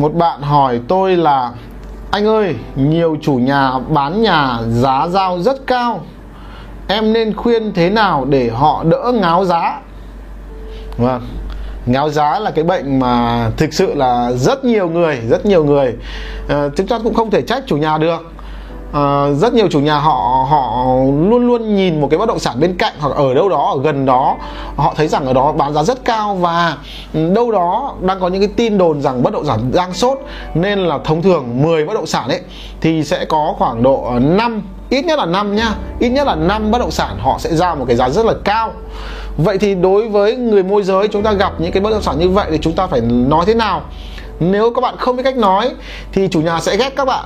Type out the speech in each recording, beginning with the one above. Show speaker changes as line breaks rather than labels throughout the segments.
một bạn hỏi tôi là anh ơi nhiều chủ nhà bán nhà giá giao rất cao. Em nên khuyên thế nào để họ đỡ ngáo giá? Vâng ngáo giá là cái bệnh mà thực sự là rất nhiều người rất nhiều người à, chúng ta cũng không thể trách chủ nhà được uh, rất nhiều chủ nhà họ họ luôn luôn nhìn một cái bất động sản bên cạnh hoặc ở đâu đó ở gần đó. Họ thấy rằng ở đó bán giá rất cao và đâu đó đang có những cái tin đồn rằng bất động sản đang sốt. Nên là thông thường 10 bất động sản ấy thì sẽ có khoảng độ ờ, 5 ít nhất là 5 nhá. Ít nhất là 5 bất động sản họ sẽ ra một cái giá rất là cao. Vậy thì đối với người môi giới chúng ta gặp những cái bất động sản như vậy thì chúng ta phải nói thế nào? Nếu các bạn không biết cách nói thì chủ nhà sẽ ghét các bạn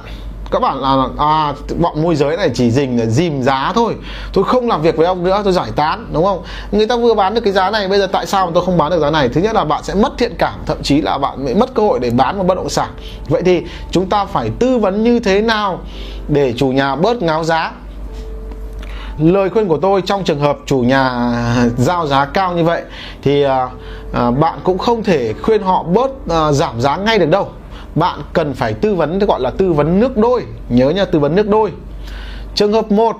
các bạn là à bọn môi giới này chỉ dình là dìm giá thôi. Tôi không làm việc với ông nữa tôi giải tán đúng không? Người ta vừa bán được cái giá này bây giờ tại sao mà tôi không bán được giá này? Thứ nhất là bạn sẽ mất thiện cảm thậm chí là bạn sẽ mất cơ hội để bán một bất động sản. Vậy thì chúng ta phải tư vấn như thế nào để chủ nhà bớt ngáo giá? Lời khuyên của tôi trong trường hợp chủ nhà giao giá cao như vậy thì à, à, bạn cũng không thể khuyên họ bớt à, giảm giá ngay được đâu bạn cần phải tư vấn gọi là tư vấn nước đôi. Nhớ nha tư vấn nước đôi. Trường hợp 1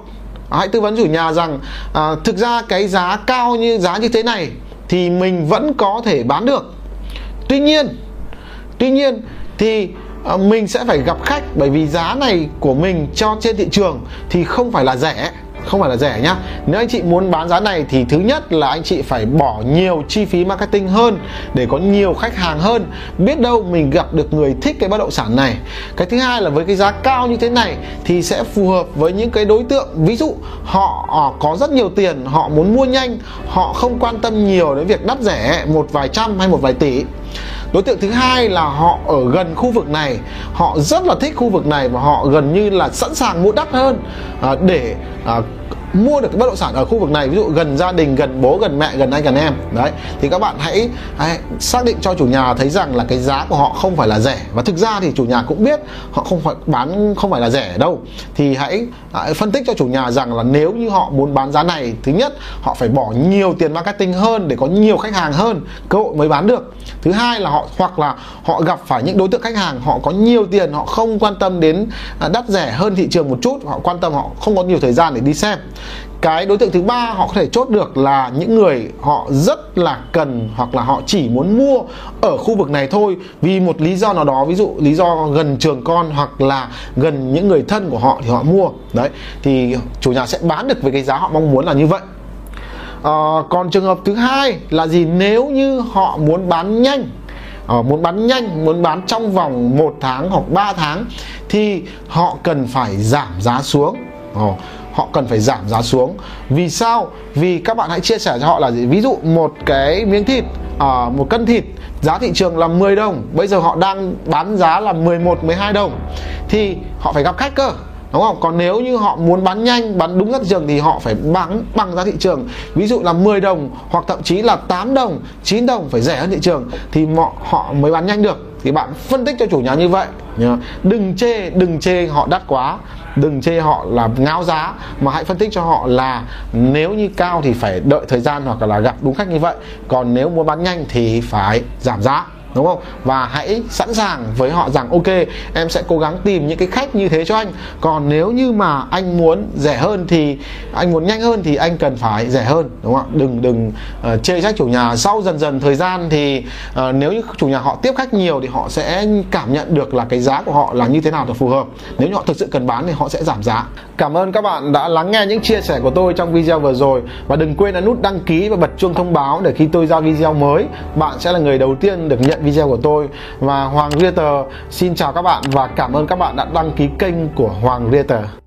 hãy tư vấn chủ nhà rằng à, thực ra cái giá cao như giá như thế này thì mình vẫn có thể bán được. Tuy nhiên tuy nhiên thì à, mình sẽ phải gặp khách bởi vì giá này của mình cho trên thị trường thì không phải là rẻ không phải là rẻ nhá. Nếu anh chị muốn bán giá này thì thứ nhất là anh chị phải bỏ nhiều chi phí marketing hơn để có nhiều khách hàng hơn. Biết đâu mình gặp được người thích cái bất động sản này. Cái thứ hai là với cái giá cao như thế này thì sẽ phù hợp với những cái đối tượng. Ví dụ họ, họ có rất nhiều tiền họ muốn mua nhanh họ không quan tâm nhiều đến việc đắt rẻ một vài trăm hay một vài tỷ đối tượng thứ hai là họ ở gần khu vực này. Họ rất là thích khu vực này và họ gần như là sẵn sàng mua đắt hơn à, để à, mua được cái bất động sản ở khu vực này ví dụ gần gia đình gần bố gần mẹ gần anh gần em. Đấy thì các bạn hãy, hãy xác định cho chủ nhà thấy rằng là cái giá của họ không phải là rẻ. Và thực ra thì chủ nhà cũng biết họ không phải bán không phải là rẻ đâu. Thì hãy, hãy phân tích cho chủ nhà rằng là nếu như họ muốn bán giá này thứ nhất họ phải bỏ nhiều tiền marketing hơn để có nhiều khách hàng hơn cơ hội mới bán được. Thứ hai là họ hoặc là họ gặp phải những đối tượng khách hàng họ có nhiều tiền họ không quan tâm đến à, đắt rẻ hơn thị trường một chút họ quan tâm họ không có nhiều thời gian để đi xem cái đối tượng thứ ba họ có thể chốt được là những người họ rất là cần hoặc là họ chỉ muốn mua ở khu vực này thôi. Vì một lý do nào đó ví dụ lý do gần trường con hoặc là gần những người thân của họ thì họ mua. Đấy thì chủ nhà sẽ bán được với cái giá họ mong muốn là như vậy. À, còn trường hợp thứ hai là gì? Nếu như họ muốn bán nhanh à, muốn bán nhanh muốn bán trong vòng một tháng hoặc 3 tháng thì họ cần phải giảm giá xuống. À, họ cần phải giảm giá xuống. Vì sao? Vì các bạn hãy chia sẻ cho họ là gì? Ví dụ một cái miếng thịt à, một cân thịt giá thị trường là 10 đồng. Bây giờ họ đang bán giá là 11 12 đồng. Thì họ phải gặp khách cơ đúng không? Còn nếu như họ muốn bán nhanh bán đúng giá thị trường thì họ phải bán bằng giá thị trường. Ví dụ là 10 đồng hoặc thậm chí là 8 đồng 9 đồng phải rẻ hơn thị trường thì họ, họ mới bán nhanh được thì bạn phân tích cho chủ nhà như vậy nhớ. đừng chê đừng chê họ đắt quá. Đừng chê họ là ngáo giá, mà hãy phân tích cho họ là nếu như cao thì phải đợi thời gian hoặc là gặp đúng khách như vậy. Còn nếu muốn bán nhanh thì phải giảm giá đúng không? Và hãy sẵn sàng với họ rằng ok em sẽ cố gắng tìm những cái khách như thế cho anh. Còn nếu như mà anh muốn rẻ hơn thì anh muốn nhanh hơn thì anh cần phải rẻ hơn đúng không ạ? Đừng đừng uh, chê trách chủ nhà. Sau dần dần thời gian thì uh, nếu như chủ nhà họ tiếp khách nhiều thì họ sẽ cảm nhận được là cái giá của họ là như thế nào để phù hợp. Nếu như họ thực sự cần bán thì họ sẽ giảm giá. Cảm ơn các bạn đã lắng nghe những chia sẻ của tôi trong video vừa rồi. Và đừng quên ấn nút đăng ký và bật chuông thông báo để khi tôi ra video mới bạn sẽ là người đầu tiên được nhận video của tôi. Và Hoàng Realtor xin chào các bạn và cảm ơn các bạn đã đăng ký kênh của Hoàng Realtor